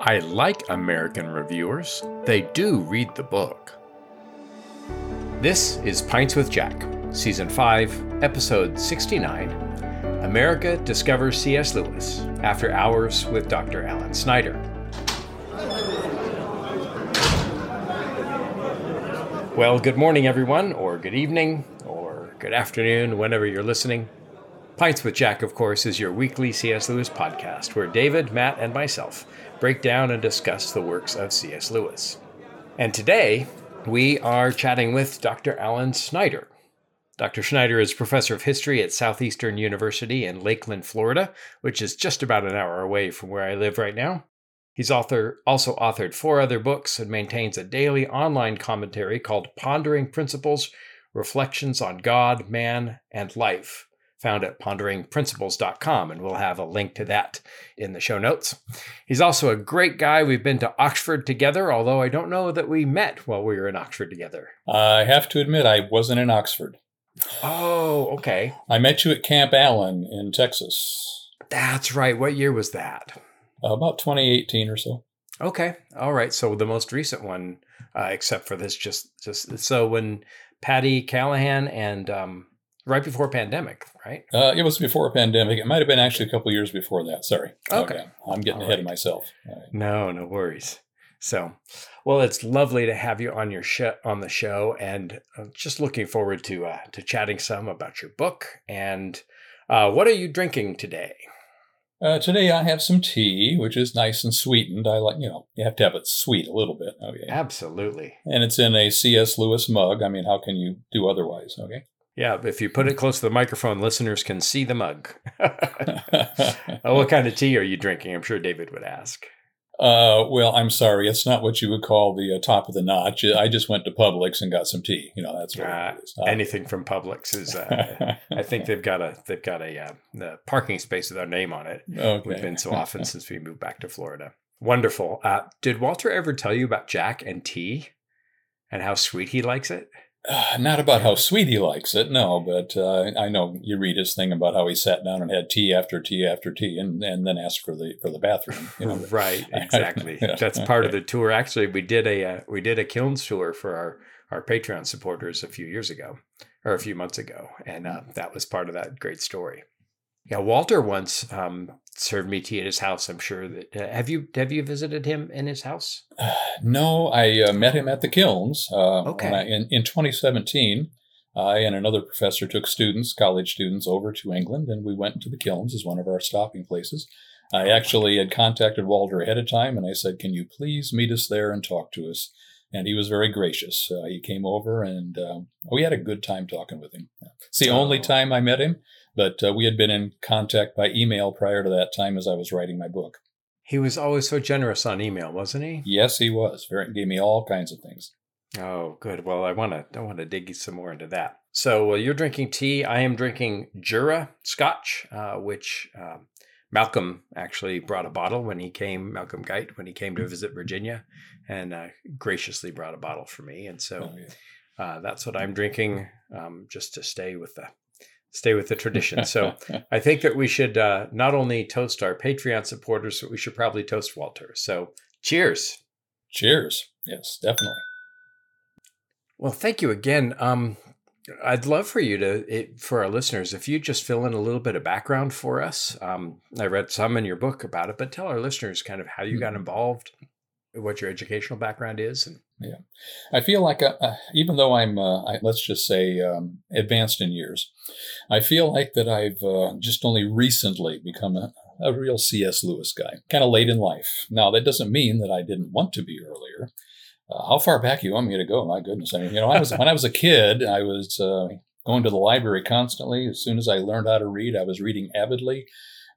I like American reviewers. They do read the book. This is Pints with Jack, Season 5, Episode 69 America Discovers C.S. Lewis After Hours with Dr. Alan Snyder. Well, good morning, everyone, or good evening, or good afternoon, whenever you're listening. Pints with Jack, of course, is your weekly C.S. Lewis podcast where David, Matt, and myself break down and discuss the works of C.S. Lewis. And today, we are chatting with Dr. Alan Snyder. Dr. Snyder is professor of history at Southeastern University in Lakeland, Florida, which is just about an hour away from where I live right now. He's author, also authored four other books and maintains a daily online commentary called Pondering Principles Reflections on God, Man, and Life found at ponderingprinciples.com, and we'll have a link to that in the show notes. He's also a great guy. We've been to Oxford together, although I don't know that we met while we were in Oxford together. I have to admit, I wasn't in Oxford. Oh, okay. I met you at Camp Allen in Texas. That's right. What year was that? Uh, about 2018 or so. Okay. All right. So the most recent one, uh, except for this, just just so when Patti Callahan and um, right before pandemic, right? Uh, it was before a pandemic. It might have been actually a couple years before that. Sorry. Okay. okay. I'm getting All ahead right. of myself. Right. No, no worries. So, well, it's lovely to have you on your show on the show, and I'm just looking forward to uh, to chatting some about your book. And uh, what are you drinking today? Uh, today I have some tea, which is nice and sweetened. I like, you know, you have to have it sweet a little bit. Okay. Absolutely. And it's in a C.S. Lewis mug. I mean, how can you do otherwise? Okay. Yeah, if you put it close to the microphone, listeners can see the mug. what kind of tea are you drinking? I'm sure David would ask. Uh, well, I'm sorry, it's not what you would call the uh, top of the notch. I just went to Publix and got some tea. You know, that's what uh, anything from Publix is. Uh, I think they've got a they've got a, uh, parking space with our name on it. Okay. We've been so often since we moved back to Florida. Wonderful. Uh, did Walter ever tell you about Jack and tea, and how sweet he likes it? Uh, not about how sweet he likes it, no, but uh, I know you read his thing about how he sat down and had tea after tea after tea, and, and then asked for the for the bathroom. You know? right, exactly. That's part of the tour. Actually, we did a uh, we did a kilns tour for our our Patreon supporters a few years ago, or a few months ago, and uh, that was part of that great story. Yeah, Walter once um, served me tea at his house. I'm sure that uh, have you have you visited him in his house? Uh, no, I uh, met him at the kilns. Uh, okay. I, in in 2017, I and another professor took students, college students, over to England, and we went to the kilns as one of our stopping places. I actually had contacted Walter ahead of time, and I said, "Can you please meet us there and talk to us?" And he was very gracious. Uh, he came over, and um, we had a good time talking with him. It's the oh. only time I met him. But uh, we had been in contact by email prior to that time as I was writing my book. He was always so generous on email, wasn't he? Yes, he was. Very gave me all kinds of things. Oh, good. Well, I want to I want to dig some more into that. So uh, you're drinking tea. I am drinking Jura Scotch, uh, which uh, Malcolm actually brought a bottle when he came. Malcolm Guite when he came to visit Virginia, and uh, graciously brought a bottle for me. And so oh, yeah. Uh, that's what I'm drinking, um, just to stay with the stay with the tradition. So I think that we should uh, not only toast our Patreon supporters, but we should probably toast Walter. So cheers. Cheers. Yes, definitely. Well, thank you again. Um, I'd love for you to, it, for our listeners, if you just fill in a little bit of background for us. Um, I read some in your book about it, but tell our listeners kind of how you got mm-hmm. involved, what your educational background is, and yeah, I feel like uh, uh, even though I'm, uh, I, let's just say, um, advanced in years, I feel like that I've uh, just only recently become a, a real C.S. Lewis guy, kind of late in life. Now that doesn't mean that I didn't want to be earlier. Uh, how far back you want me to go? My goodness, I mean, you know, I was when I was a kid, I was uh, going to the library constantly. As soon as I learned how to read, I was reading avidly.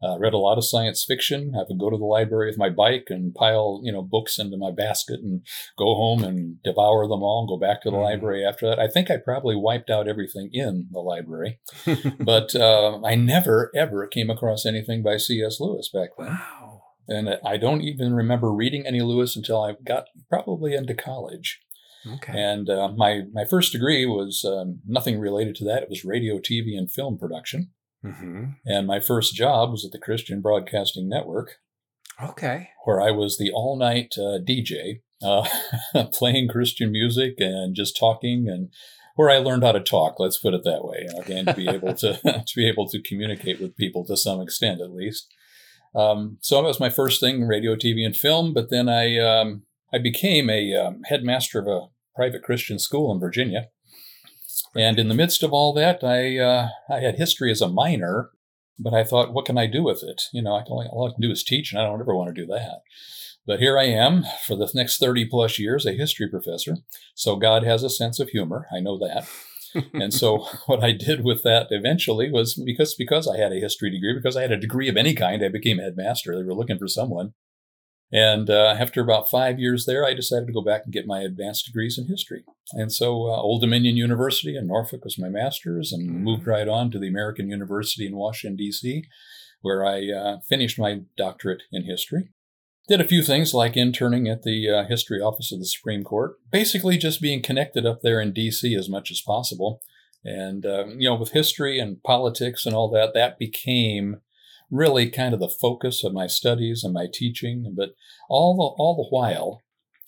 Uh, read a lot of science fiction. I would go to the library with my bike and pile, you know, books into my basket and go home and devour them all and go back to the mm. library after that. I think I probably wiped out everything in the library, but uh, I never ever came across anything by C.S. Lewis back then. Wow. And I don't even remember reading any Lewis until I got probably into college. Okay. And uh, my my first degree was um, nothing related to that. It was radio, TV, and film production. Mm-hmm. And my first job was at the Christian Broadcasting Network. Okay. where I was the all night uh, DJ, uh, playing Christian music and just talking, and where I learned how to talk. Let's put it that way. Again, to be able to to be able to communicate with people to some extent, at least. Um, so that was my first thing: radio, TV, and film. But then I um, I became a um, headmaster of a private Christian school in Virginia. And in the midst of all that, I uh, I had history as a minor, but I thought, what can I do with it? You know, I can only, all I can do is teach, and I don't ever want to do that. But here I am for the next 30 plus years, a history professor. So God has a sense of humor. I know that. and so what I did with that eventually was because because I had a history degree, because I had a degree of any kind, I became headmaster. They were looking for someone. And uh, after about five years there, I decided to go back and get my advanced degrees in history. And so, uh, Old Dominion University in Norfolk was my master's, and Mhm. moved right on to the American University in Washington, D.C., where I uh, finished my doctorate in history. Did a few things like interning at the uh, History Office of the Supreme Court, basically just being connected up there in D.C. as much as possible. And, uh, you know, with history and politics and all that, that became really kind of the focus of my studies and my teaching. But all the, all the while,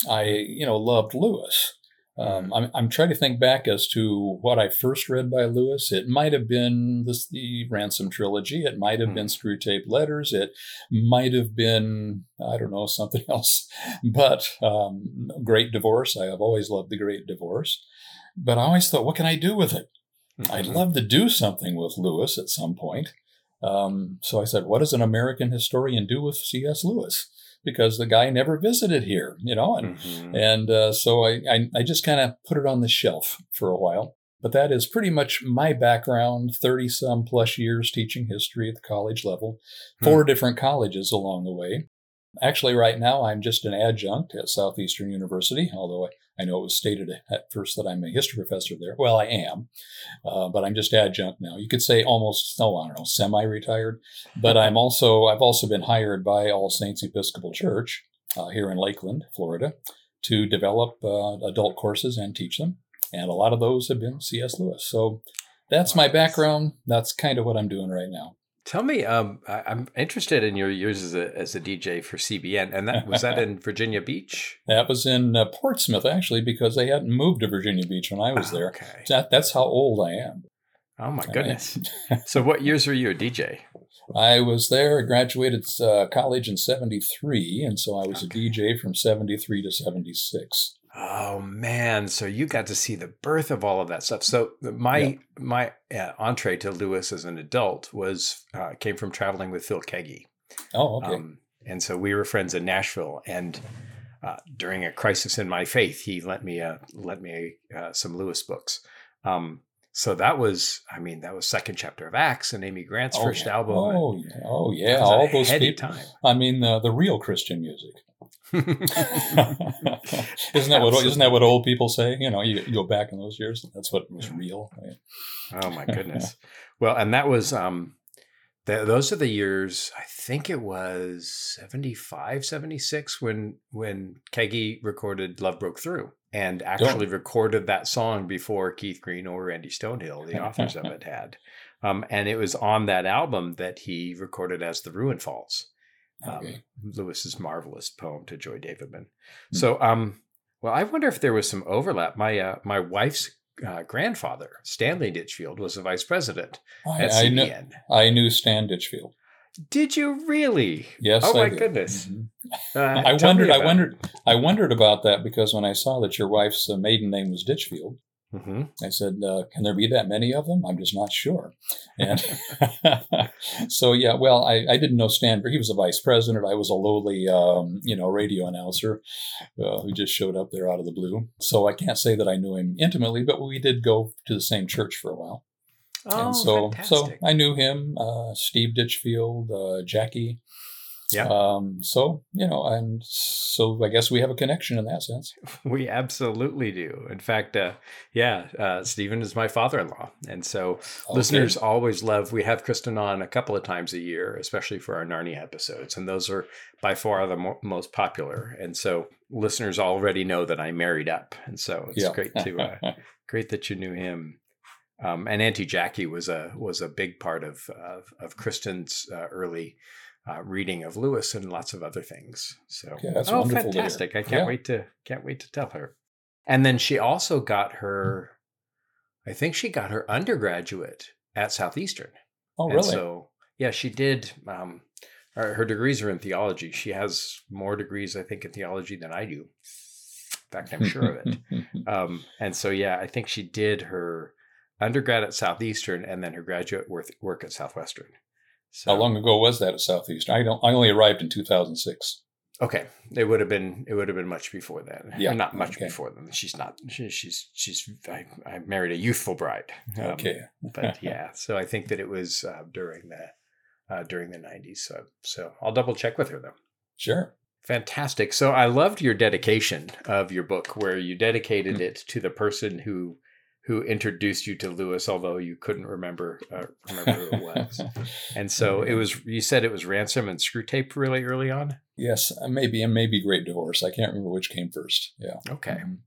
I, you know, loved Lewis. Um, I'm, I'm trying to think back as to what I first read by Lewis. It might have been this, the Ransom trilogy. It might have been Screwtape Letters. It might have been, I don't know, something else. But um, Great Divorce. I have always loved The Great Divorce. But I always thought, what can I do with it? I'd Mhm. love to do something with Lewis at some point. Um, so I said, what does an American historian do with C.S. Lewis? Because the guy never visited here, you know, and Mhm. and uh, so I, I, I just kind of put it on the shelf for a while. But that is pretty much my background 30 some plus years teaching history at the college level, four different colleges along the way. Actually, right now, I'm just an adjunct at Southeastern University, although I, know it was stated at first that I'm a history professor there. Well, I am, uh, but I'm just adjunct now. You could say almost, oh, I don't know, semi-retired. But I'm also, I've also been hired by All Saints Episcopal Church uh, here in Lakeland, Florida, to develop uh, adult courses and teach them. And a lot of those have been C.S. Lewis. So that's my background. That's kind of what I'm doing right now. Tell me, um, I, I'm interested in your years as a as a DJ for CBN, and that was that in Virginia Beach. That was in uh, Portsmouth, actually, because they hadn't moved to Virginia Beach when I was Ah, there. Okay. That, that's how old I am. Oh my goodness. so, what years were you a DJ? I was there, I graduated uh, college in 73, and so I was Okay. a DJ from 73 to 76. Oh man, so you got to see the birth of all of that stuff. So my Yeah. my uh, entree to Lewis as an adult was uh, came from traveling with Phil Keaggy. Oh, okay. Um, and so we were friends in Nashville, and uh, during a crisis in my faith, he lent me uh, lent me uh, some Lewis books. Um, so that was, I mean, that was second chapter of Acts and Amy Grant's oh, first album. Oh, yeah. Oh, yeah. All those people. time. I mean, uh, the real Christian music. Isn't that what isn't that what old people say? You know, you, you go back in those years. That's what was real. right? Oh my goodness. well, and that was um th- those are the years I think it was 75 76 when when Keaggy recorded Love Broke Through and actually recorded that song before Keith Green or Randy Stonehill the authors of it had. Um, and it was on that album that he recorded as The Ruin Falls. Um, Lewis's marvelous poem to Joy Davidman. Hmm. So, um, well, I wonder if there was some overlap. My uh, my wife's uh, grandfather, Stanley Ditchfield, was a vice president I, at I knew I knew Stan Ditchfield. Did you really? Yes. Oh I my did. goodness. Mhm. Uh, I wondered. I about wondered. I wondered about that because when I saw that your wife's uh, maiden name was Ditchfield, it. Mhm. I said, uh, "Can there be that many of them?" I'm just not sure. And so, yeah. Well, I, I didn't know Stan. He was a vice president. I was a lowly, um, you know, radio announcer uh, who just showed up there out of the blue. So I can't say that I knew him intimately, but we did go to the same church for a while. Oh, and so, so. I knew him, uh, Steve Ditchfield, uh, Jackie. Yeah. Um, so you know, and so I guess we have a connection in that sense. we absolutely do. In fact, uh, yeah, uh, Stephen is my father-in-law, and so Okay. listeners always love. We have Kristen on a couple of times a year, especially for our Narnia episodes, and those are by far the mo- most popular. And so listeners already know that I married up, and so it's Yeah. great to uh, great that you knew him. Um, and Auntie Jackie was a was a big part of of, of Kristen's uh, early uh, reading of Lewis and lots of other things. So, Yeah, that's oh, wonderful fantastic! I can't Yeah. wait to can't wait to tell her. And then she also got her, I think she got her undergraduate at Southeastern. Oh, And really? so, yeah, she did. Um, her, her degrees are in theology. She has more degrees, I think, in theology than I do. In fact, I'm sure of it. Um, and so, yeah, I think she did her undergrad at Southeastern and then her graduate work, work at Southwestern. So, How long ago was that at Southeastern? I don't. I only arrived in 2006. Okay, it would have been it would have been much before then. Yeah, not much okay. before then. She's not. She, she's she's. I, I married a youthful bride. Um, Okay. but yeah, so I think that it was uh, during the uh, during the '90s. So so I'll double check with her though. Sure. Fantastic. So I loved your dedication of your book, where you dedicated Mm. it to the person who who introduced you to Lewis, although you couldn't remember uh, remember who it was. And so it was. You said it was ransom and Screwtape really early on. Yes, uh, maybe and maybe Great Divorce. I can't remember which came first. Yeah. Okay. Mhm.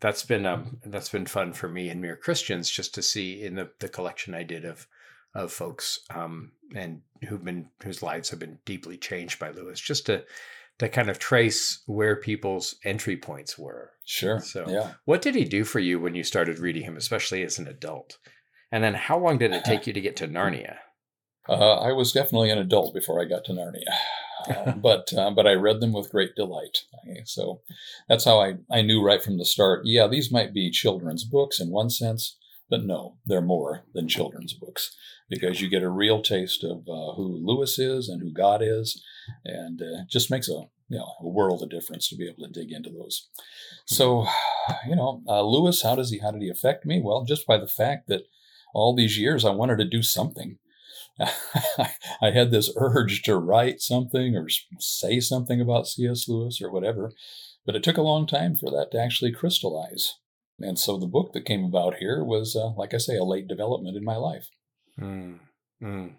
that's been um that's been fun for me and mere Christians just to see in the the collection I did of of folks um and who've been whose lives have been deeply changed by Lewis just to to kind of trace where people's entry points were. Sure. So- yeah. What did he do for you when you started reading him, especially as an adult? And then how long did it take you to get to Narnia? Uh, I was definitely an adult before I got to Narnia, Uh, but uh, but I read them with great delight. Okay, So that's how I, I knew right from the start. Yeah, these might be children's books in one sense, but no, they're more than children's books because you get a real taste of uh, who Lewis is and who God is, and uh, just makes a you know a world of difference to be able to dig into those. So, you know, uh, Lewis, how does he how did he affect me? Well, just by the fact that all these years I wanted to do something. I had this urge to write something or say something about C.S. Lewis or whatever, but it took a long time for that to actually crystallize. And so the book that came about here was, uh, like I say, a late development in my life. Mm, mm.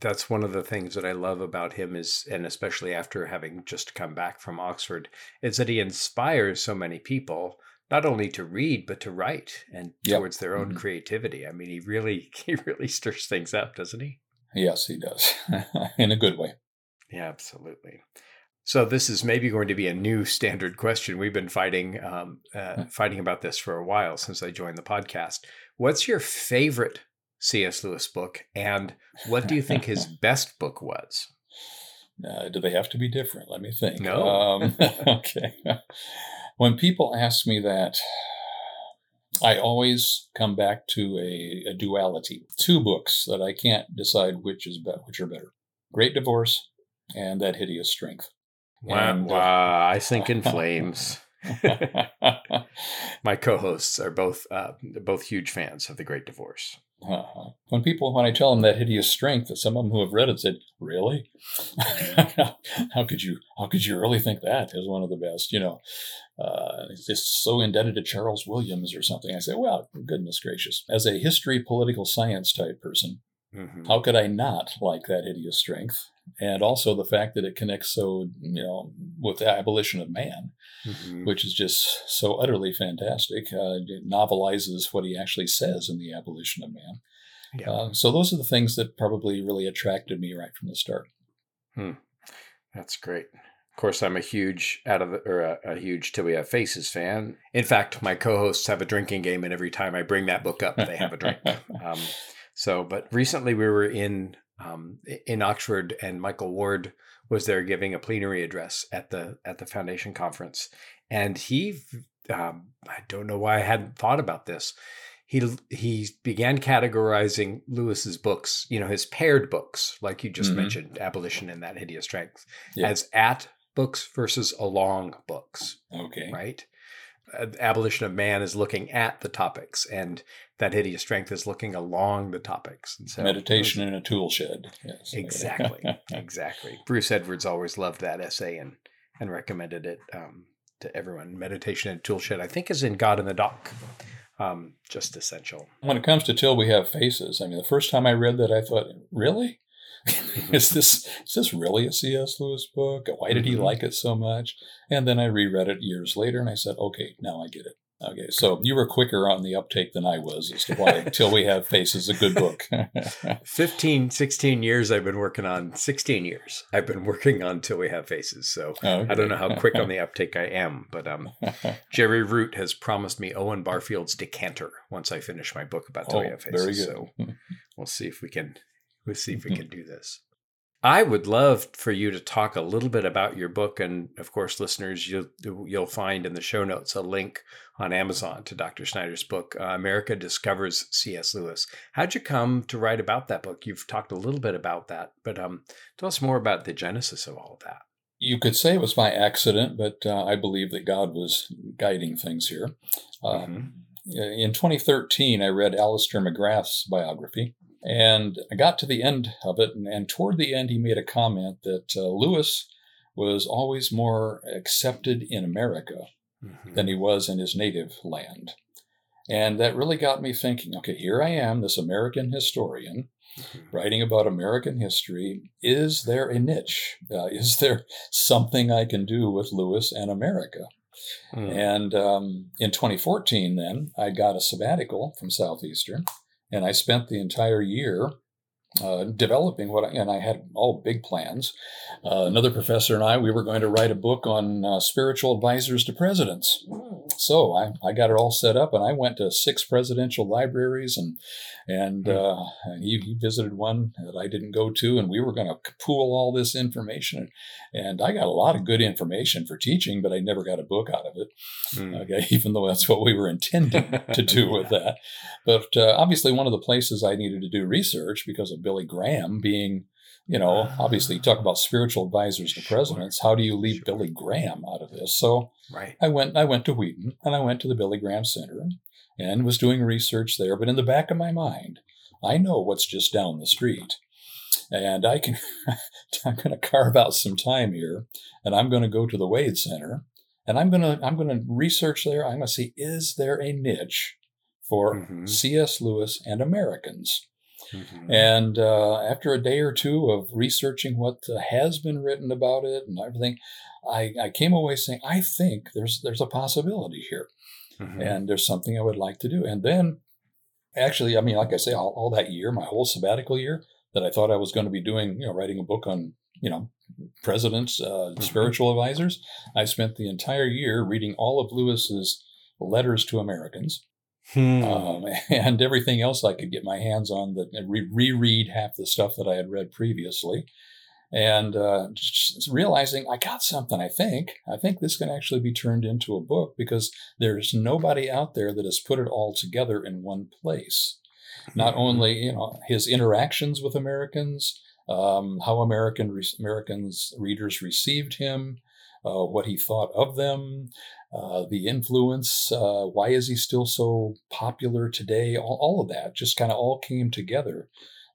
That's one of the things that I love about him is, and especially after having just come back from Oxford, is that he inspires so many people not only to read but to write and Yep. towards their own Mhm. creativity. I mean, he really he really stirs things up, doesn't he? Yes, he does, in a good way. Yeah, absolutely. So this is maybe going to be a new standard question. We've been fighting um, uh, fighting about this for a while since I joined the podcast. What's your favorite C.S. Lewis book, and what do you think his best book was? Uh, do they have to be different? Let me think. No. Um, okay. When people ask me that, I always come back to a, a duality. Two books that I can't decide which is be- which are better: Great Divorce and That Hideous Strength. Wow, And, uh, I sink in flames. My co-hosts are both uh, both huge fans of The Great Divorce. Uh-huh. When people, when I tell them that hideous strength, that some of them who have read it said, "Really? how could you? How could you really think that is one of the best?" You know, uh, it's just so indebted to Charles Williams or something. I say, "Well, goodness gracious!" As a history, political science type person, Mhm. how could I not like that hideous strength? And also the fact that it connects so, you know, with the abolition of man Mhm. which is just so utterly fantastic. Uh, it novelizes what he actually says in The Abolition of Man. Yeah. Uh, so those are the things that probably really attracted me right from the start. That's great. Of course, I'm a huge out of the, or a, a huge Till We Have Faces fan. In fact, my co-hosts have a drinking game, and every time I bring that book up, they have a drink. Um, so, but recently we were in um, in Oxford, and Michael Ward was there giving a plenary address at the at the foundation conference, and he, um, I don't know why I hadn't thought about this. He he began categorizing Lewis's books, you know, his paired books, like you just Mhm. mentioned, Abolition and That Hideous Strength, Yeah. as at books versus along books Okay. right? Uh, Abolition of Man is looking at the topics, and that hideous strength is looking along the topics. And so Meditation in a tool shed. Yes. Exactly. exactly. Bruce Edwards always loved that essay and and recommended it um, to everyone. Meditation in a tool shed, I think, is in God in the Dock. Um, just essential. when it comes to Till We Have Faces, I mean, the first time I read that, I thought, really? is this is this really a C.S. Lewis book? Why did he Mhm. like it so much? And then I reread it years later, and I said, okay, now I get it. Okay, so you were quicker on the uptake than I was as to why Till We Have Faces a good book. 15, 16 years I've been working on, 16 years I've been working on Till We Have Faces. So okay. I don't know how quick on the uptake I am, but um, Jerry Root has promised me Owen Barfield's Decanter once I finish my book about Till oh, We Have Faces. Very good. So we'll see if we can we'll see if we can do this. I would love for you to talk a little bit about your book, and of course, listeners, you'll you'll find in the show notes a link on Amazon to Dr. Snyder's book, uh, America Discovers C.S. Lewis. How'd you come to write about that book? You've talked a little bit about that, but um, tell us more about the genesis of all of that. You could say it was by accident, but uh, I believe that God was guiding things here. Um, mm-hmm. In 2013, I read Alister McGrath's biography, and I got to the end of it, and, and toward the end, he made a comment that uh, Lewis was always more accepted in America mm-hmm. than he was in his native land. And that really got me thinking okay, here I am, this American historian, mm-hmm. writing about American history. Is there a niche? Uh, is there something I can do with Lewis and America? Mm. And um, in 2014, then, I got a sabbatical from Southeastern and I spent the entire year uh, developing what, I, and I had all big plans. Uh, another professor and I, we were going to write a book on uh, spiritual advisors to presidents. Mm. So I, I got it all set up, and I went to six presidential libraries, and and, mm. and he, he, visited one that I didn't go to, and we were going to pool all this information, and I got a lot of good information for teaching, but I never got a book out of it. Mm. Okay, even though that's what we were intending to do with that. But uh, obviously, one of the places I needed to do research because of Billy Graham being, you know, obviously you talk about spiritual advisors to presidents. How do you leave sure. Billy Graham out of this? So right. I went I went to Wheaton and I went to the Billy Graham Center and was doing research there. But in the back of my mind, I know what's just down the street. And I can I'm gonna carve out some time here and I'm gonna go to the Wade Center and I'm gonna I'm gonna research there. I'm gonna see is there a niche for mm-hmm. C.S. Lewis and Americans. Mm-hmm. And uh, after a day or two of researching what uh, has been written about it and everything, I, I, came away saying, I think there's there's a possibility here, mm-hmm. and there's something I would like to do. And then, actually, I mean, like I say, all, all that year, my whole sabbatical year, that I thought I was going to be doing, you know, writing a book on, you know, presidents, uh, mm-hmm. spiritual advisors. I spent the entire year reading all of Lewis's letters to Americans Hmm. Um, and everything else I could get my hands on that re- reread half the stuff that I had read previously, and uh, realizing I got something. I think I think this can actually be turned into a book because there's nobody out there that has put it all together in one place. Not hmm. only you know his interactions with Americans, um, how American re- Americans readers received him, uh, what he thought of them, uh, the influence, uh, why is he still so popular today? All, all of that just kind of all came together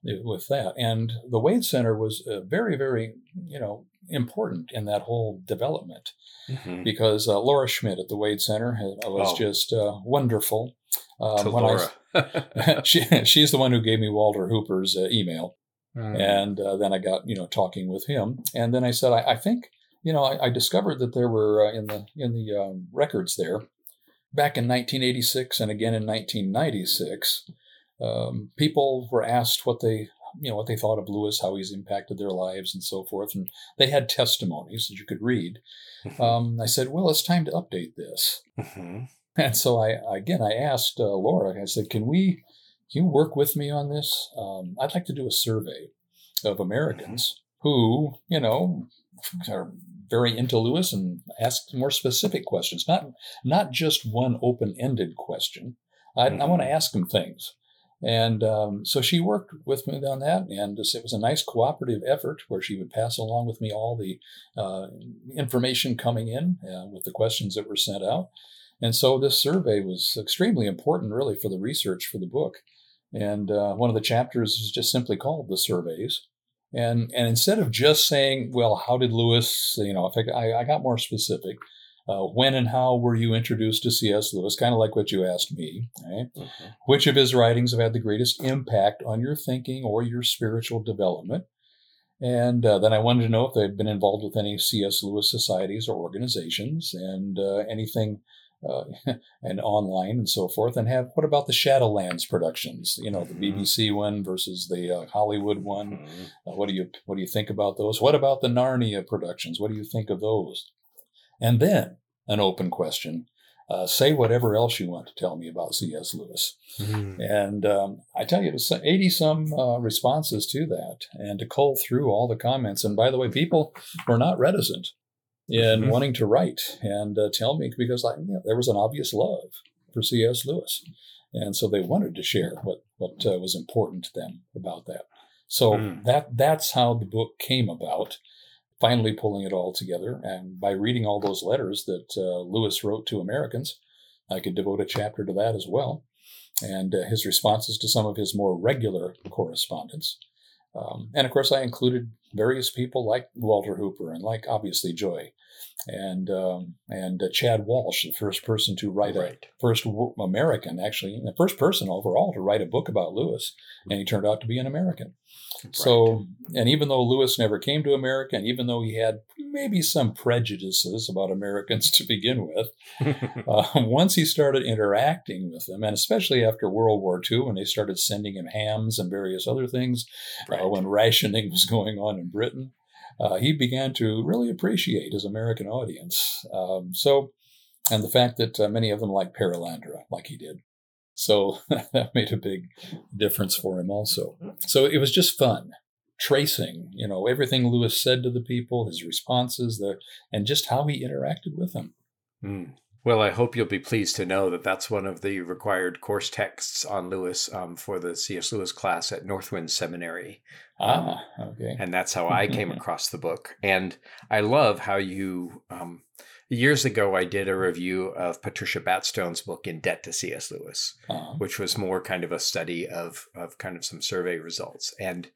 with that. And the Wade Center was uh, very, very, you know, important in that whole development mm-hmm. because uh, Laura Schmidt at the Wade Center was oh. just wonderful. Um, when Laura. I, she, she's the one who gave me Walter Hooper's email. Mm. And then I got, you know, talking with him. And then I said, I, I think – you know, I, I discovered that there were uh, in the in the um, records there back in 1986 and again in 1996. Um, people were asked what they you know what they thought of Lewis, how he's impacted their lives, and so forth, and they had testimonies that you could read. Mm-hmm. Um, I said, "Well, it's time to update this." Mm-hmm. And so I again I asked uh, Laura. I said, "Can we? Can you work with me on this? Um, I'd like to do a survey of Americans mm-hmm. who, you know, are very into Lewis and ask more specific questions, not not just one open-ended question. I, mm-hmm. I want to ask him things. And um, so she worked with me on that, and it was a nice cooperative effort where she would pass along with me all the uh, information coming in uh, with the questions that were sent out. And so this survey was extremely important, really, for the research for the book. And uh, one of the chapters is just simply called The Surveys. And and instead of just saying, well, how did Lewis, you know, if I, I got more specific, uh, when and how were you introduced to C.S. Lewis? Kind of like what you asked me. Right? Mm-hmm. Which of his writings have had the greatest impact on your thinking or your spiritual development? And uh, then I wanted to know if they'd been involved with any C.S. Lewis societies or organizations and uh, anything uh, and online and so forth, and have what about the Shadowlands productions? You know, the Mhm. BBC one versus the uh, Hollywood one. Mhm. Uh, what do you what do you think about those? What about the Narnia productions? What do you think of those? And then an open question. Uh, say whatever else you want to tell me about C.S. Lewis. Mhm. And um, I tell you, it was 80 some uh, responses to that, and to cull through all the comments. And by the way, people were not reticent in Mhm. wanting to write and uh, tell me because I, you know, there was an obvious love for C.S. Lewis. And so they wanted to share what, what uh, was important to them about that. So Mm. that that's how the book came about. Finally, pulling it all together, and by reading all those letters that uh, Lewis wrote to Americans, I could devote a chapter to that as well and uh, his responses to some of his more regular correspondence. Um, and of course, I included various people like Walter Hooper and like obviously Joy, and um, and uh, Chad Walsh, the first person to write a first American, actually, the first person overall to write a book about Lewis, and he turned out to be an American. So, and even though Lewis never came to America, and even though he had maybe some prejudices about Americans to begin with, uh, once he started interacting with them, and especially after World War II, when they started sending him hams and various other things, uh, when rationing was going on in Britain, uh, he began to really appreciate his American audience. Um, so, and the fact that uh, many of them like Perelandra, like he did. So that made a big difference for him also. So it was just fun tracing, you know, everything Lewis said to the people, his responses, the, and just how he interacted with them. Mm. Well, I hope you'll be pleased to know that that's one of the required course texts on Lewis um, for the C.S. Lewis class at Northwind Seminary. Ah, okay. And that's how I came across the book. And I love how you, um, years ago, I did a review of Patricia Batstone's book, In Debt to C.S. Lewis, Uh, which was more kind of a study of, of kind of some survey results. And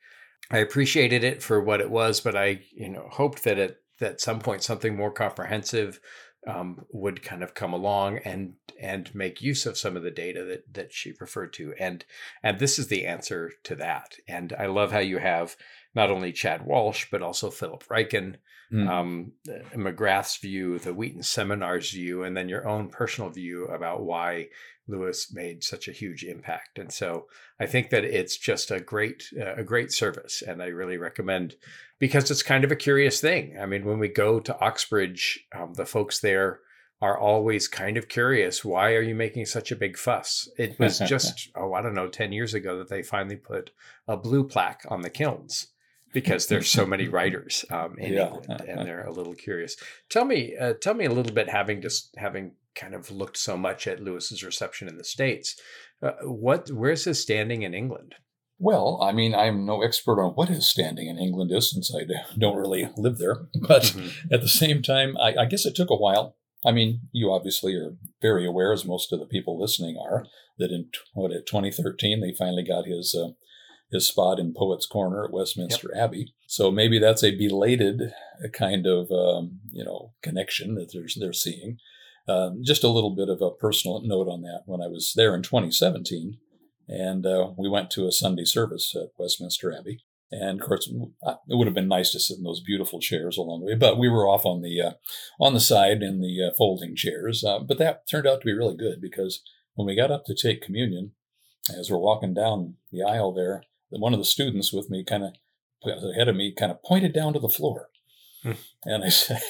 I appreciated it for what it was, but I, you know, hoped that at, at some point something more comprehensive um, would kind of come along and and make use of some of the data that that she referred to. And and this is the answer to that. And I love how you have not only Chad Walsh but also Philip Ryken, mm, um, McGrath's view, the Wheaton Seminar's view, and then your own personal view about why Lewis made such a huge impact. And so I think that it's just a great uh, a great service, and I really recommend because it's kind of a curious thing. I mean, when we go to Oxbridge, um, the folks there are always kind of curious. Why are you making such a big fuss? It was just oh, I don't know, ten years ago that they finally put a blue plaque on the kilns because there's so many writers um, in Yeah. England, and they're a little curious. Tell me, uh, tell me a little bit, having just having kind of looked so much at Lewis's reception in the states. Uh, what, where's his standing in England? Well, I mean, I'm no expert on what his standing in England is since I don't really live there. But Mhm. at the same time, I, I guess it took a while. I mean, you obviously are very aware, as most of the people listening are, that in what at 2013 they finally got his uh, his spot in Poets Corner at Westminster Abbey. So maybe that's a belated uh, kind of um, you know connection that they're they're seeing. Um, just a little bit of a personal note on that. When I was there in 2017, and uh, we went to a Sunday service at Westminster Abbey. And of course, it would have been nice to sit in those beautiful chairs along the way, but we were off on the uh, on the side in the uh, folding chairs. Uh, but that turned out to be really good because when we got up to take communion, as we're walking down the aisle there, one of the students with me, kind of ahead of me, kind of pointed down to the floor, Hmm. and I said.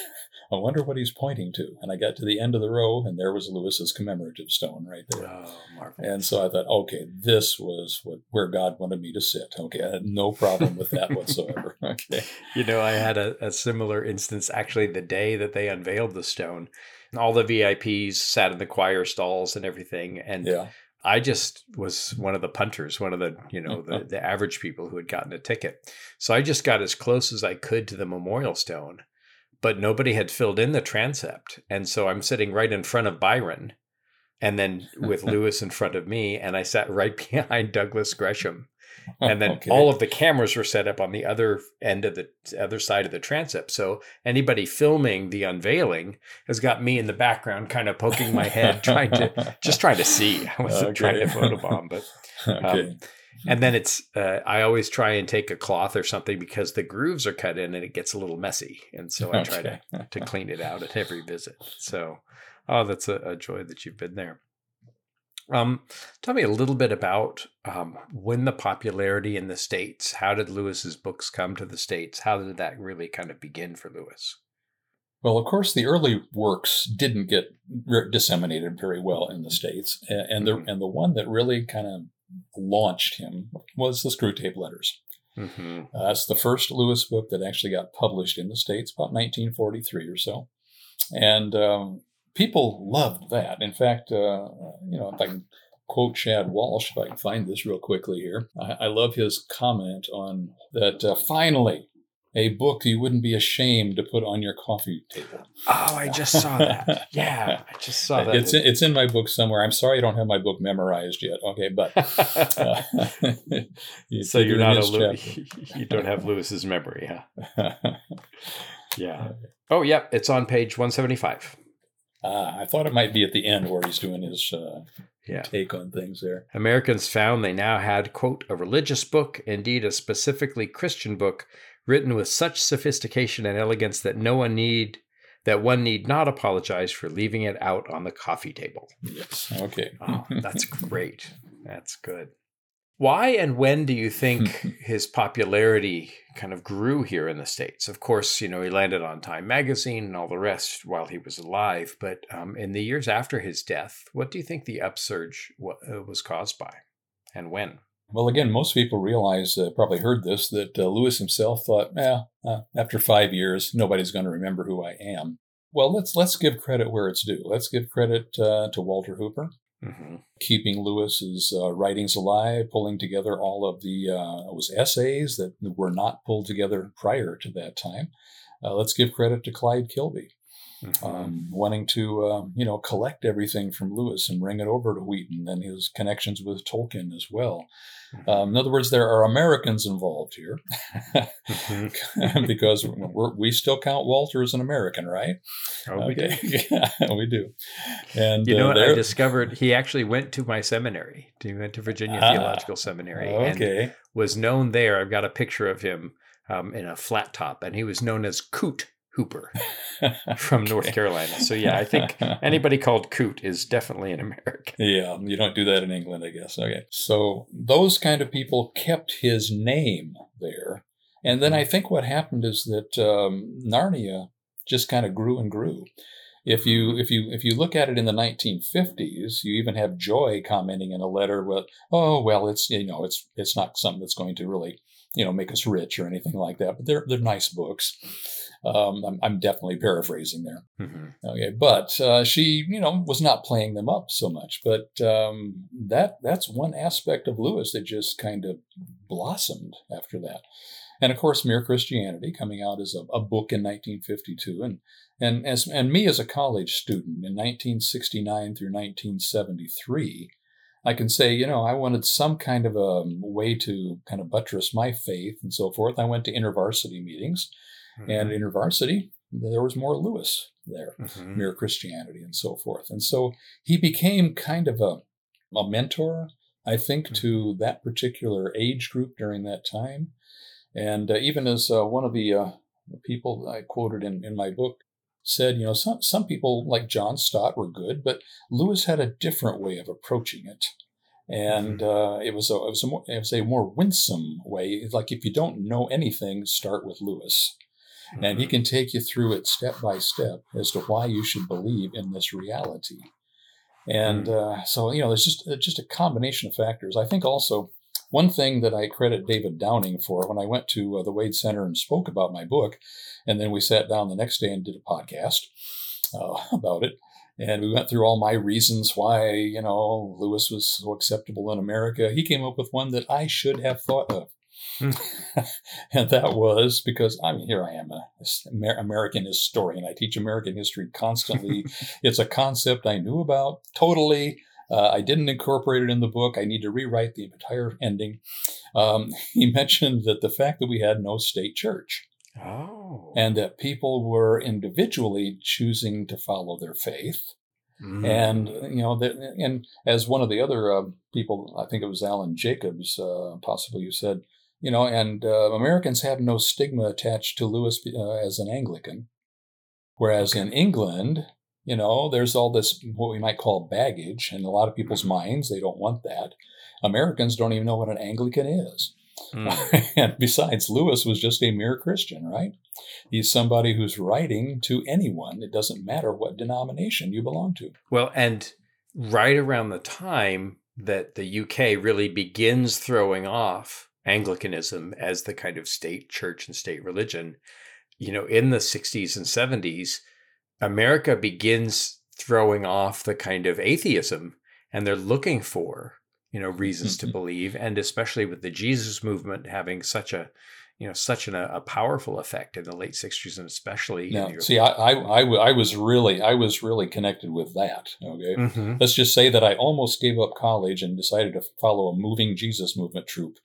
I wonder what he's pointing to. And I got to the end of the row, and there was Lewis's commemorative stone right there. Oh, marvelous. And so I thought, okay, this was what where God wanted me to sit. Okay, I had no problem with that whatsoever. Okay, You know, I had a, a similar instance actually the day that they unveiled the stone. All the VIPs sat in the choir stalls and everything. And yeah, I just was one of the punters, one of the, you know, the, uh-huh. the average people who had gotten a ticket. So I just got as close as I could to the memorial stone, but nobody had filled in the transept. And so I'm sitting right in front of Byron and then with Lewis in front of me. And I sat right behind Douglas Gresham. And then Okay. all of the cameras were set up on the other end of the other side of the transept. So anybody filming the unveiling has got me in the background, kind of poking my head, trying to just trying to see. I wasn't trying to Okay. photobomb, but okay, um, and then it's uh, I always try and take a cloth or something because the grooves are cut in and it gets a little messy, and so I try to to clean it out at every visit. So oh, that's a, a joy that you've been there. Um, tell me a little bit about um, when the popularity in the states. How did Lewis's books come to the states? How did that really kind of begin for Lewis? Well, of course, the early works didn't get disseminated very well in the states, and the mm-hmm. and the one that really kind of launched him was the Screwtape Letters. Mm-hmm. Uh, that's the first Lewis book that actually got published in the states, about 1943 or so, and um, people loved that. In fact, uh, you know, if I can quote Chad Walsh, if I can find this real quickly here, I, I love his comment on that. Uh, finally, a book you wouldn't be ashamed to put on your coffee table. Oh, I just saw that. yeah, I just saw that. It's in, it's in my book somewhere. I'm sorry I don't have my book memorized yet. Okay, but uh, you so you're not a Lewis, you don't have Lewis's memory, huh? yeah. Oh, yep. Yeah, it's on page 175. Ah, I thought it might be at the end where he's doing his uh, yeah. take on things there. Americans found they now had, quote, a religious book, indeed a specifically Christian book, written with such sophistication and elegance that no one need that one need not apologize for leaving it out on the coffee table. Yes. Okay. oh, that's great. That's good. Why and when do you think his popularity kind of grew here in the States? Of course, you know, he landed on Time magazine and all the rest while he was alive, but um, in the years after his death, what do you think the upsurge uh, was caused by and when? Well, again, most people realize, uh, probably heard this, that uh, Lewis himself thought, "Yeah, uh, after five years, nobody's going to remember who I am." Well, let's let's give credit where it's due. Let's give credit uh, to Walter Hooper, Mm-hmm. Keeping Lewis's uh, writings alive, pulling together all of the uh, was essays that were not pulled together prior to that time. Uh, let's give credit to Clyde Kilby, mm-hmm. um, wanting to um, you know collect everything from Lewis and bring it over to Wheaton and his connections with Tolkien as well. Mm-hmm. Um, in other words, there are Americans involved here mm-hmm. because we still count Walter as an American, right? Oh, we do. yeah, we do. And you know uh, what? I discovered he actually went to my seminary. He went to Virginia ah, Theological Seminary. Okay. And was known there. I've got a picture of him um, in a flat top, and he was known as Coot Hooper from okay. North Carolina. So yeah, I think anybody called Coot is definitely an American. Yeah, you don't do that in England, I guess. Okay. So those kind of people kept his name there. And then I mm-hmm. think what happened is that um, Narnia just kind of grew and grew. If you if you if you look at it in the 1950s, you even have Joy commenting in a letter with, "Oh well, it's you know it's it's not something that's going to really you know make us rich or anything like that, but they're they're nice books." Um, I'm, I'm, definitely paraphrasing there. Mm-hmm. Okay, but uh, she, you know, was not playing them up so much. But um, that that's one aspect of Lewis that just kind of blossomed after that. And of course, Mere Christianity coming out as a, a book in 1952, and and as and me as a college student in 1969 through 1973. I can say, you know, I wanted some kind of a way to kind of buttress my faith and so forth. I went to intervarsity meetings Mm-hmm. And in InterVarsity, there was more Lewis there, mm-hmm. Mere Christianity and so forth. And so he became kind of a, a mentor, I think, mm-hmm. to that particular age group during that time. And uh, even as uh, one of the uh, people I quoted in, in my book said, you know, some, some people like John Stott were good, but Lewis had a different way of approaching it. And mm-hmm. uh, it was a it was a more it was a more winsome way. It's like if you don't know anything, start with Lewis. Mm-hmm. And he mm-hmm. can take you through it step by step as to why you should believe in this reality. And mm-hmm. uh, so, you know, there's just uh, just a combination of factors. I think also one thing that I credit David Downing for when I went to uh, the Wade Center and spoke about my book, and then we sat down the next day and did a podcast uh, about it. And we went through all my reasons why, you know, Lewis was so acceptable in America. He came up with one that I should have thought of. and that was because I mean, here I am, an American historian. I teach American history constantly. it's a concept I knew about totally. Uh, I didn't incorporate it in the book. I need to rewrite the entire ending. Um, he mentioned that the fact that we had no state church. Oh. And that people were individually choosing to follow their faith. Mm. And you know, that, and as one of the other uh, people, I think it was Alan Jacobs, uh, possibly, you said, you know, and uh, Americans have no stigma attached to Lewis uh, as an Anglican, whereas okay. in England, You know, there's all this, what we might call baggage in a lot of people's minds. They don't want that. Americans don't even know what an Anglican is. Mm. and besides, Lewis was just a mere Christian, right? He's somebody who's writing to anyone. It doesn't matter what denomination you belong to. Well, and right around the time that the UK really begins throwing off Anglicanism as the kind of state church and state religion, you know, in the 60s and 70s, America begins throwing off the kind of atheism and they're looking for, you know, reasons mm-hmm. to believe. And especially with the Jesus movement having such a, you know, such an, a powerful effect in the late 60s and especially. Now, see, I, I, I, was really, I was really connected with that. Okay. Mm-hmm. Let's just say that I almost gave up college and decided to follow a moving Jesus movement troop.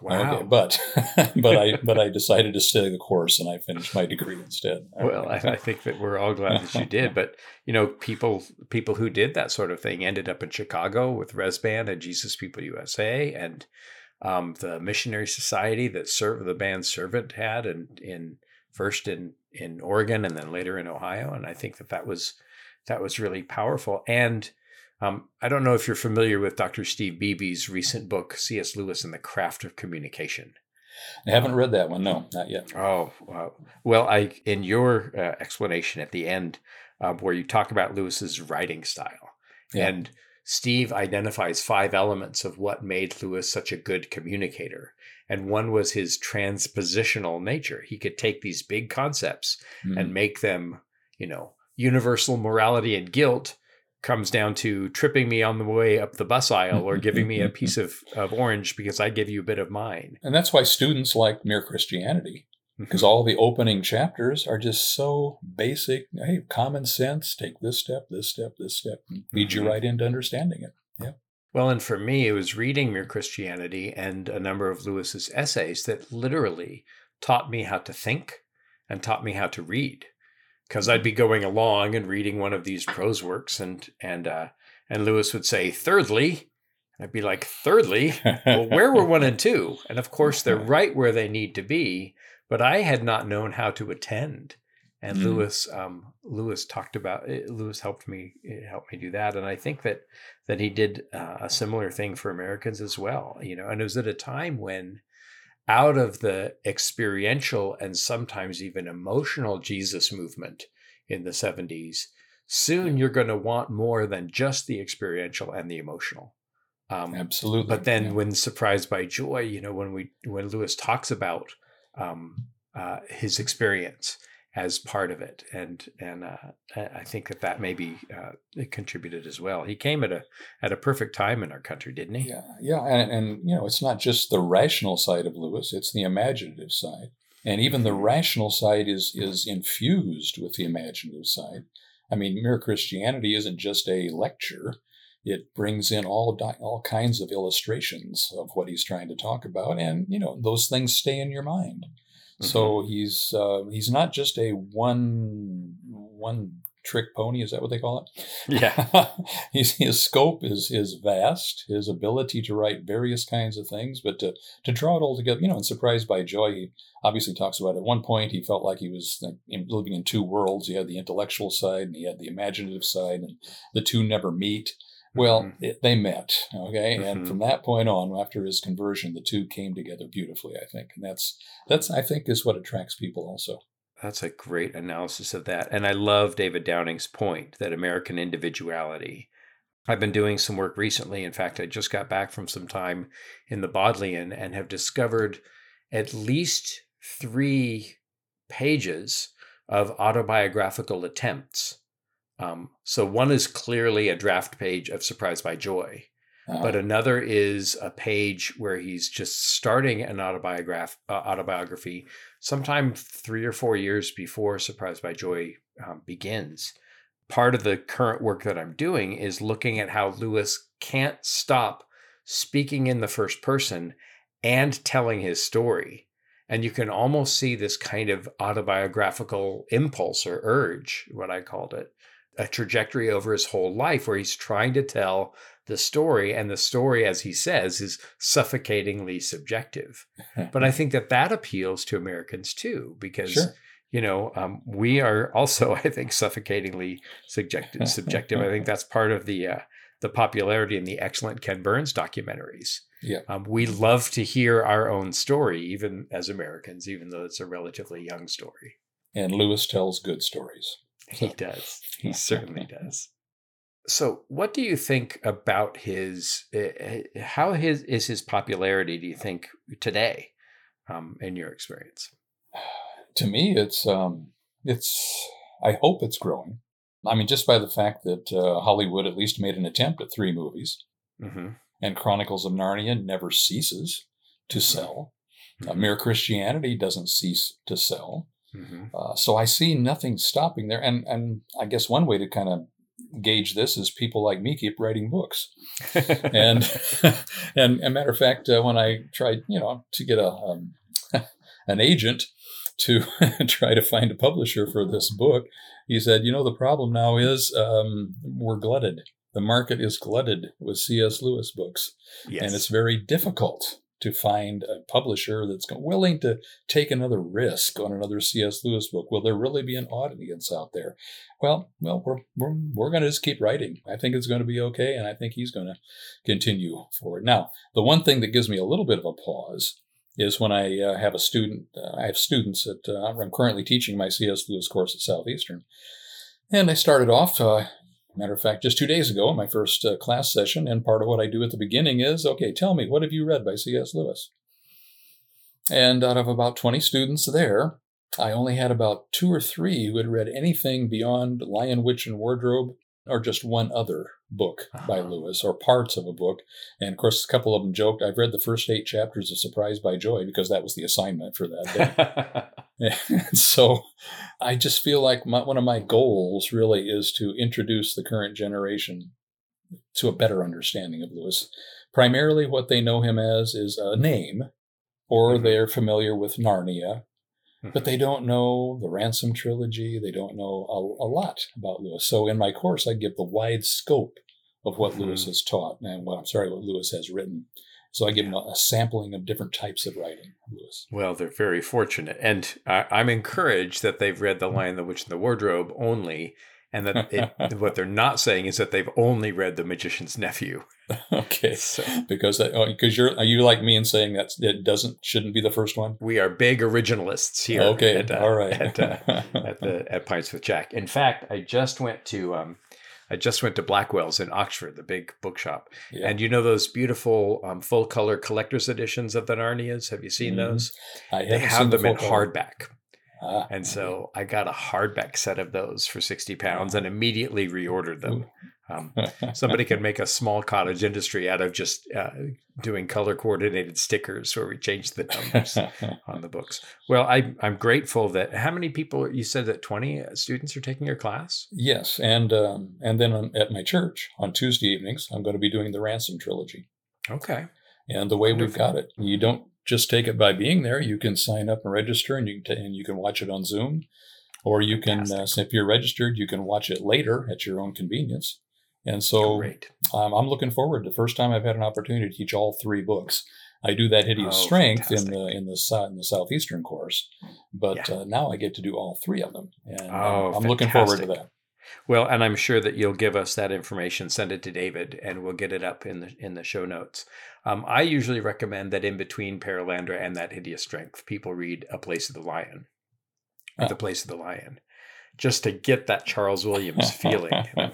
Wow. Okay, but but I but I decided to stay the course and I finished my degree instead. Well, I, I, think that we're all glad that you did. But you know, people people who did that sort of thing ended up in Chicago with Rez Band and Jesus People USA and um, the missionary society that served the band Servant had and in, in first in in Oregon and then later in Ohio. And I think that that was that was really powerful and um, I don't know if you're familiar with Dr. Steve Beebe's recent book, C.S. Lewis and the Craft of Communication. I haven't read that one. No, not yet. Oh, wow. well, I in your uh, explanation at the end, uh, where you talk about Lewis's writing style, yeah. and Steve identifies five elements of what made Lewis such a good communicator, and one was his transpositional nature. He could take these big concepts mm. and make them, you know, universal morality and guilt comes down to tripping me on the way up the bus aisle or giving me a piece of, of orange because I give you a bit of mine. And that's why students like Mere Christianity, because all the opening chapters are just so basic. Hey, common sense, take this step, this step, this step, lead mm-hmm. you right into understanding it. Yeah. Well, and for me, it was reading Mere Christianity and a number of Lewis's essays that literally taught me how to think and taught me how to read because I'd be going along and reading one of these prose works, and and uh, and Lewis would say, "Thirdly," and I'd be like, "Thirdly, well, where were one and two? And of course, they're right where they need to be, but I had not known how to attend. And mm. Lewis, um, Lewis talked about eh, Lewis helped me eh, helped me do that, and I think that that he did uh, a similar thing for Americans as well. You know, and it was at a time when out of the experiential and sometimes even emotional Jesus movement in the 70s, soon you're going to want more than just the experiential and the emotional. Um, Absolutely. But then, yeah. when surprised by joy, you know, when we when Lewis talks about um, uh, his experience as part of it, and and uh, I think that that maybe uh, contributed as well. He came at a at a perfect time in our country, didn't he? Yeah, yeah, and, and you know, it's not just the rational side of Lewis; it's the imaginative side, and even the mm-hmm. rational side is is infused with the imaginative side. I mean, mere Christianity isn't just a lecture; it brings in all all kinds of illustrations of what he's trying to talk about, and you know, those things stay in your mind. Mm-hmm. So he's uh, he's not just a one one trick pony. Is that what they call it? Yeah. his, his scope is is vast. His ability to write various kinds of things, but to to draw it all together, you know, and surprised by joy. He obviously talks about at one point he felt like he was like, living in two worlds. He had the intellectual side and he had the imaginative side, and the two never meet. Well, mm-hmm. it, they met, okay, mm-hmm. and from that point on, after his conversion, the two came together beautifully. I think, and that's that's I think is what attracts people also. That's a great analysis of that, and I love David Downing's point that American individuality. I've been doing some work recently. In fact, I just got back from some time in the Bodleian and have discovered at least three pages of autobiographical attempts um, so one is clearly a draft page of Surprised by Joy, uh-huh. but another is a page where he's just starting an autobiograph- uh, autobiography sometime three or four years before Surprised by Joy um, begins. Part of the current work that I'm doing is looking at how Lewis can't stop speaking in the first person and telling his story. And you can almost see this kind of autobiographical impulse or urge, what I called it, a trajectory over his whole life where he's trying to tell the story and the story as he says is suffocatingly subjective but i think that that appeals to americans too because sure. you know, um, we are also, I think, suffocatingly subjective. subjective. I think that's part of the uh, the popularity and the excellent Ken Burns documentaries. Yeah. Um, we love to hear our own story, even as Americans, even though it's a relatively young story. And Lewis tells good stories. He does. He certainly does. So, what do you think about his? Uh, how his is his popularity? Do you think today, um, in your experience? To me, it's um, it's. I hope it's growing. I mean, just by the fact that uh, Hollywood at least made an attempt at three movies, mm-hmm. and Chronicles of Narnia never ceases to Mm-hmm. sell. Uh, Mere Christianity doesn't cease to sell. Mm-hmm. Uh, so I see nothing stopping there. And and I guess one way to kind of gauge this is people like me keep writing books. And and a matter of fact, uh, when I tried, you know, to get a um, an agent to try to find a publisher for this book, he said, you know, the problem now is um, we're glutted. The market is glutted with C.S. Lewis books, yes. and it's very difficult to find a publisher that's willing to take another risk on another C.S. Lewis book. Will there really be an audience out there? Well, well, we're we're, we're going to just keep writing. I think it's going to be okay, and I think he's going to continue forward. Now, the one thing that gives me a little bit of a pause is when I uh, have a student. Uh, I have students that uh, I'm currently teaching my C.S. Lewis course at Southeastern, and I started off. Uh, Matter of fact, just two days ago, in my first uh, class session, and part of what I do at the beginning is okay, tell me, what have you read by C.S. Lewis? And out of about 20 students there, I only had about two or three who had read anything beyond Lion, Witch, and Wardrobe, or just one other book by Uh-huh. Lewis, or parts of a book. And of course, a couple of them joked, I've read the first eight chapters of Surprise by Joy because that was the assignment for that day. So I just feel like my, one of my goals really is to introduce the current generation to a better understanding of Lewis. Primarily, what they know him as is a name, or Mhm. they're familiar with Narnia. But they don't know the Ransom trilogy. They don't know a, a lot about Lewis. So in my course, I give the wide scope of what Mhm. Lewis has taught and what I'm sorry, what Lewis has written. So I give them a, a sampling of different types of writing, Lewis. Well, they're very fortunate, and I, I'm encouraged that they've read *The Lion, the Witch, and the Wardrobe* only, and that it, what they're not saying is that they've only read *The Magician's Nephew*. okay. So because that, oh, because you're are you like me in saying that it doesn't shouldn't be the first one? we are big originalists here. okay, at, uh, all right. At, uh, at the at Pints with Jack. In fact, I just went to um, I just went to Blackwell's in Oxford, the big bookshop, yeah. and you know those beautiful um, full color collector's editions of the Narnias. Have you seen Mhm. those? I They haven't have seen the them in color. hardback. Ah, And so I got a hardback set of those for 60 pounds and immediately reordered them. Um, somebody could make a small cottage industry out of just uh, doing color coordinated stickers where we change the numbers on the books. Well, I, I'm grateful that how many people you said that 20 students are taking your class? yes, and um, and then on, at my church on Tuesday evenings, I'm going to be doing the Ransom trilogy. Okay. And the way we've got it, you don't just take it by being there. You can sign up and register, and you can ta- and you can watch it on Zoom, or you can, uh, if you're registered, you can watch it later at your own convenience. And so um, I'm looking forward. The first time I've had an opportunity to teach all three books. I do that hideous Oh, strength in the in the in the southeastern course, but Yeah. uh, now I get to do all three of them, and uh, Oh, I'm looking forward to that. Well, and I'm sure that you'll give us that information. Send it to David, and we'll get it up in the in the show notes. Um, I usually recommend that in between Perelandra and that hideous strength, people read A Place of the Lion, or Ah. The Place of the Lion, just to get that Charles Williams feeling. I'm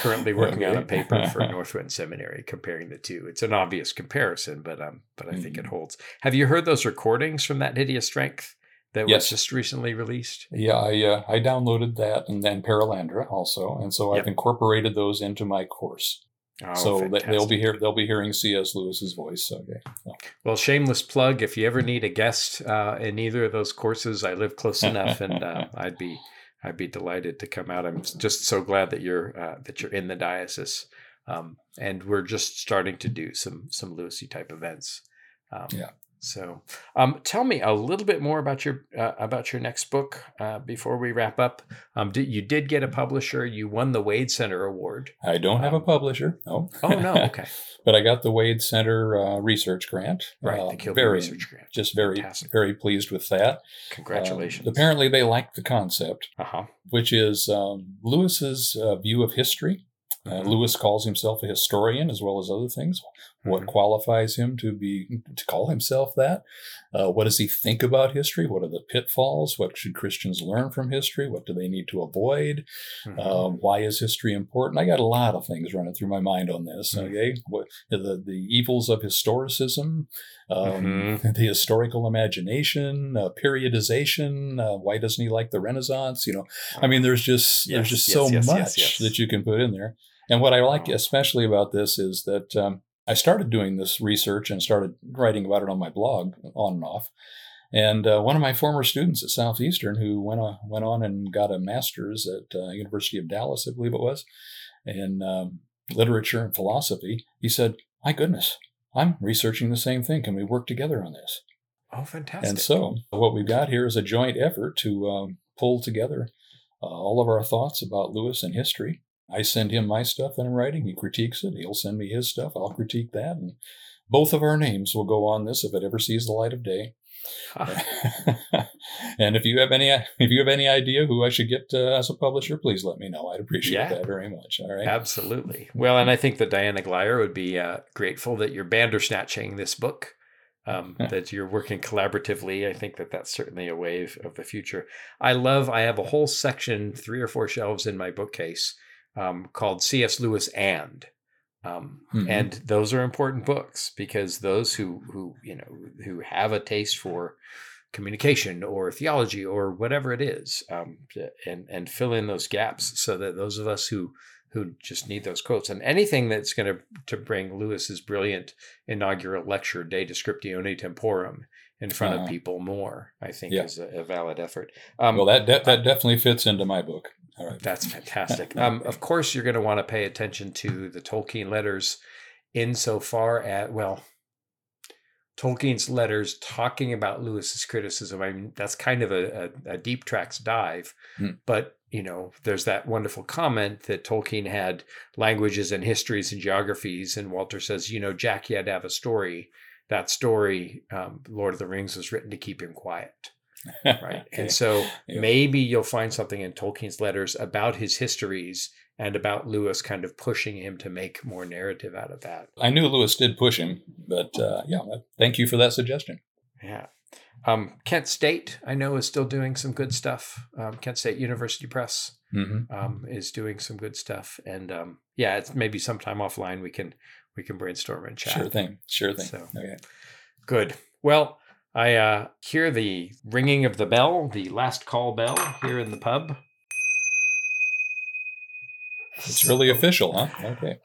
currently working on a paper for Northwind Seminary comparing the two. It's an obvious comparison, but um, but I think it Mhm. holds. Have you heard those recordings from that hideous strength that Yes. was just recently released? Yeah, I uh, I downloaded that and then Perelandra also, and so Yep. I've incorporated those into my course. Oh, so that they'll be here. They'll be hearing C.S. Lewis's voice. Okay. Well, shameless plug. If you ever need a guest uh, in either of those courses, I live close enough, and uh, I'd be I'd be delighted to come out. I'm just so glad that you're uh, that you're in the diocese, um, and we're just starting to do some some Lewisy type events. Um, Yeah. So, um, tell me a little bit more about your uh, about your next book uh, before we wrap up. Um, did, you did get a publisher. You won the Wade Center Award. I don't have a Um, publisher. No. Oh no, okay, but I got the Wade Center uh, research grant. right. The Kilby very, Research Grant. just very, Fantastic. very pleased with that. Congratulations. Um, apparently, they liked the concept, uh huh. which is um, Lewis's uh, view of history. Uh, Mhm. Lewis calls himself a historian as well as other things. What Mhm. qualifies him to be to call himself that? Uh, what does he think about history? What are the pitfalls? What should Christians learn from history? What do they need to avoid? Mhm. Um, why is history important? I got a lot of things running through my mind on this. Mhm. Okay, what the the evils of historicism, um, Mm-hmm. the historical imagination, uh, periodization. Uh, why doesn't he like the Renaissance? You know, I mean, there's just Yes, there's just yes, so yes, much that you can put in there. And what I like especially about this is that um, I started doing this research and started writing about it on my blog on and off. And uh, one of my former students at Southeastern, who went on, went on and got a master's at uh, University of Dallas, I believe it was, in um, literature and philosophy, he said, "My goodness, I'm researching the same thing. Can we work together on this?" oh, fantastic. And so, what we've got here is a joint effort to um, pull together uh, all of our thoughts about Lewis and history. I send him my stuff that I'm writing. He critiques it. He'll send me his stuff. I'll critique that. And both of our names will go on this if it ever sees the light of day. and if you have any if you have any idea who I should get uh, as a publisher, please let me know. I'd appreciate Yeah. that very much. All right. Absolutely. Well, and I think that Diana Glyer would be uh, grateful that you're bandersnatching this book, um, that you're working collaboratively. I think that that's certainly a wave of the future. I love, I have a whole section, three or four shelves in my bookcase um, called C.S. Lewis and. Um, Mhm. And those are important books because those who who you know who have a taste for communication or theology or whatever it is, um, and and fill in those gaps so that those of us who who just need those quotes and anything that's going to to bring Lewis's brilliant inaugural lecture De Descriptione Temporum in front Uh-huh. of people more, I think Yeah. is a, a valid effort. Um, well, that, that that definitely fits into my book. All right. that's fantastic. Um, of course, you're going to want to pay attention to the Tolkien letters insofar as, well, Tolkien's letters talking about Lewis's criticism. I mean, that's kind of a, a, a deep tracks dive, Hmm. but you know, there's that wonderful comment that Tolkien had languages and histories and geographies, and Walter says, you know, Jack, you had to have a story. That story, um, Lord of the Rings, was written to keep him quiet right? And so Yeah. maybe you'll find something in Tolkien's letters about his histories and about Lewis kind of pushing him to make more narrative out of that. I knew Lewis did push him, but uh, yeah, thank you for that suggestion. Yeah. Um, Kent State, I know, is still doing some good stuff. Um, Kent State University Press hmm um, is doing some good stuff, and um, yeah, it's maybe sometime offline we can we can brainstorm and chat. Sure thing. Sure thing. So- Okay. Good. Well, I uh, hear the ringing of the bell, the last call bell here in the pub. It's really official, huh? Okay.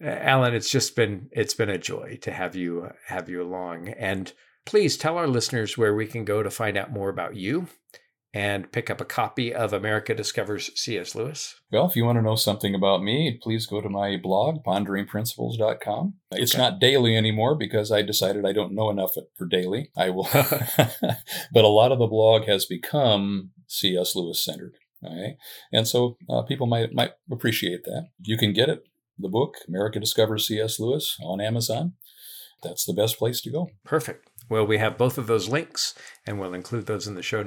Alan, it's just been it's been a joy to have you have you along, and please tell our listeners where we can go to find out more about you and pick up a copy of America Discovers C.S. Lewis. Well, if you want to know something about me, please go to my blog, ponderingprinciples.com. It's not daily anymore because I decided I don't know enough for daily. I will, but a lot of the blog has become C.S. Lewis centered. Okay. And so uh, people might might appreciate that. You can get it, the book, America Discovers C.S. Lewis, on Amazon. That's the best place to go. Perfect. Well, we have both of those links, and we'll include those in the show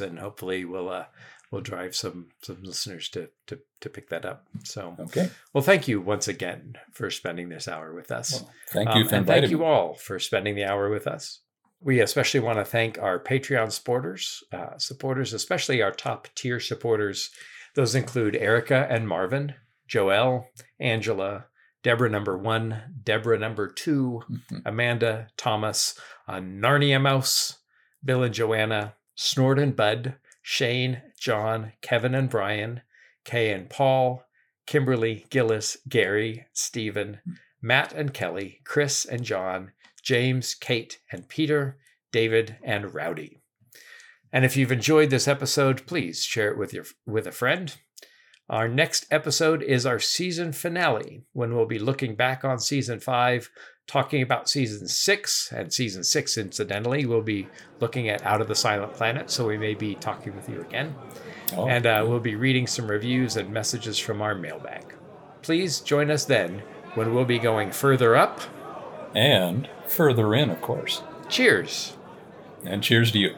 and hopefully we'll uh, we'll drive some some listeners to to to pick that up. So, Okay. well, thank you once again for spending this hour with us. Well, thank Um, you for and thank you me. all for spending the hour with us. We especially want to thank our Patreon supporters, uh, supporters, especially our top tier supporters. Those include Erica and Marvin, Joelle, Angela, Deborah number one, Deborah number two, Mhm. Amanda, Thomas, uh, Narnia Mouse, Bill and Joanna, Snort and Bud, Shane, John, Kevin and Brian, Kay and Paul, Kimberly, Gillis, Gary, Stephen, Matt and Kelly, Chris and John, James, Kate, and Peter, David, and Rowdy. And if you've enjoyed this episode, please share it with your with a friend. Our next episode is our season finale, when we'll be looking back on season five, talking about season six. And season six, incidentally, we'll be looking at Out of the Silent Planet. So we may be talking with you again. Oh, and uh, we'll be reading some reviews and messages from our mailbag. Please join us then when we'll be going further up. and further in, of course. Cheers. And cheers to you.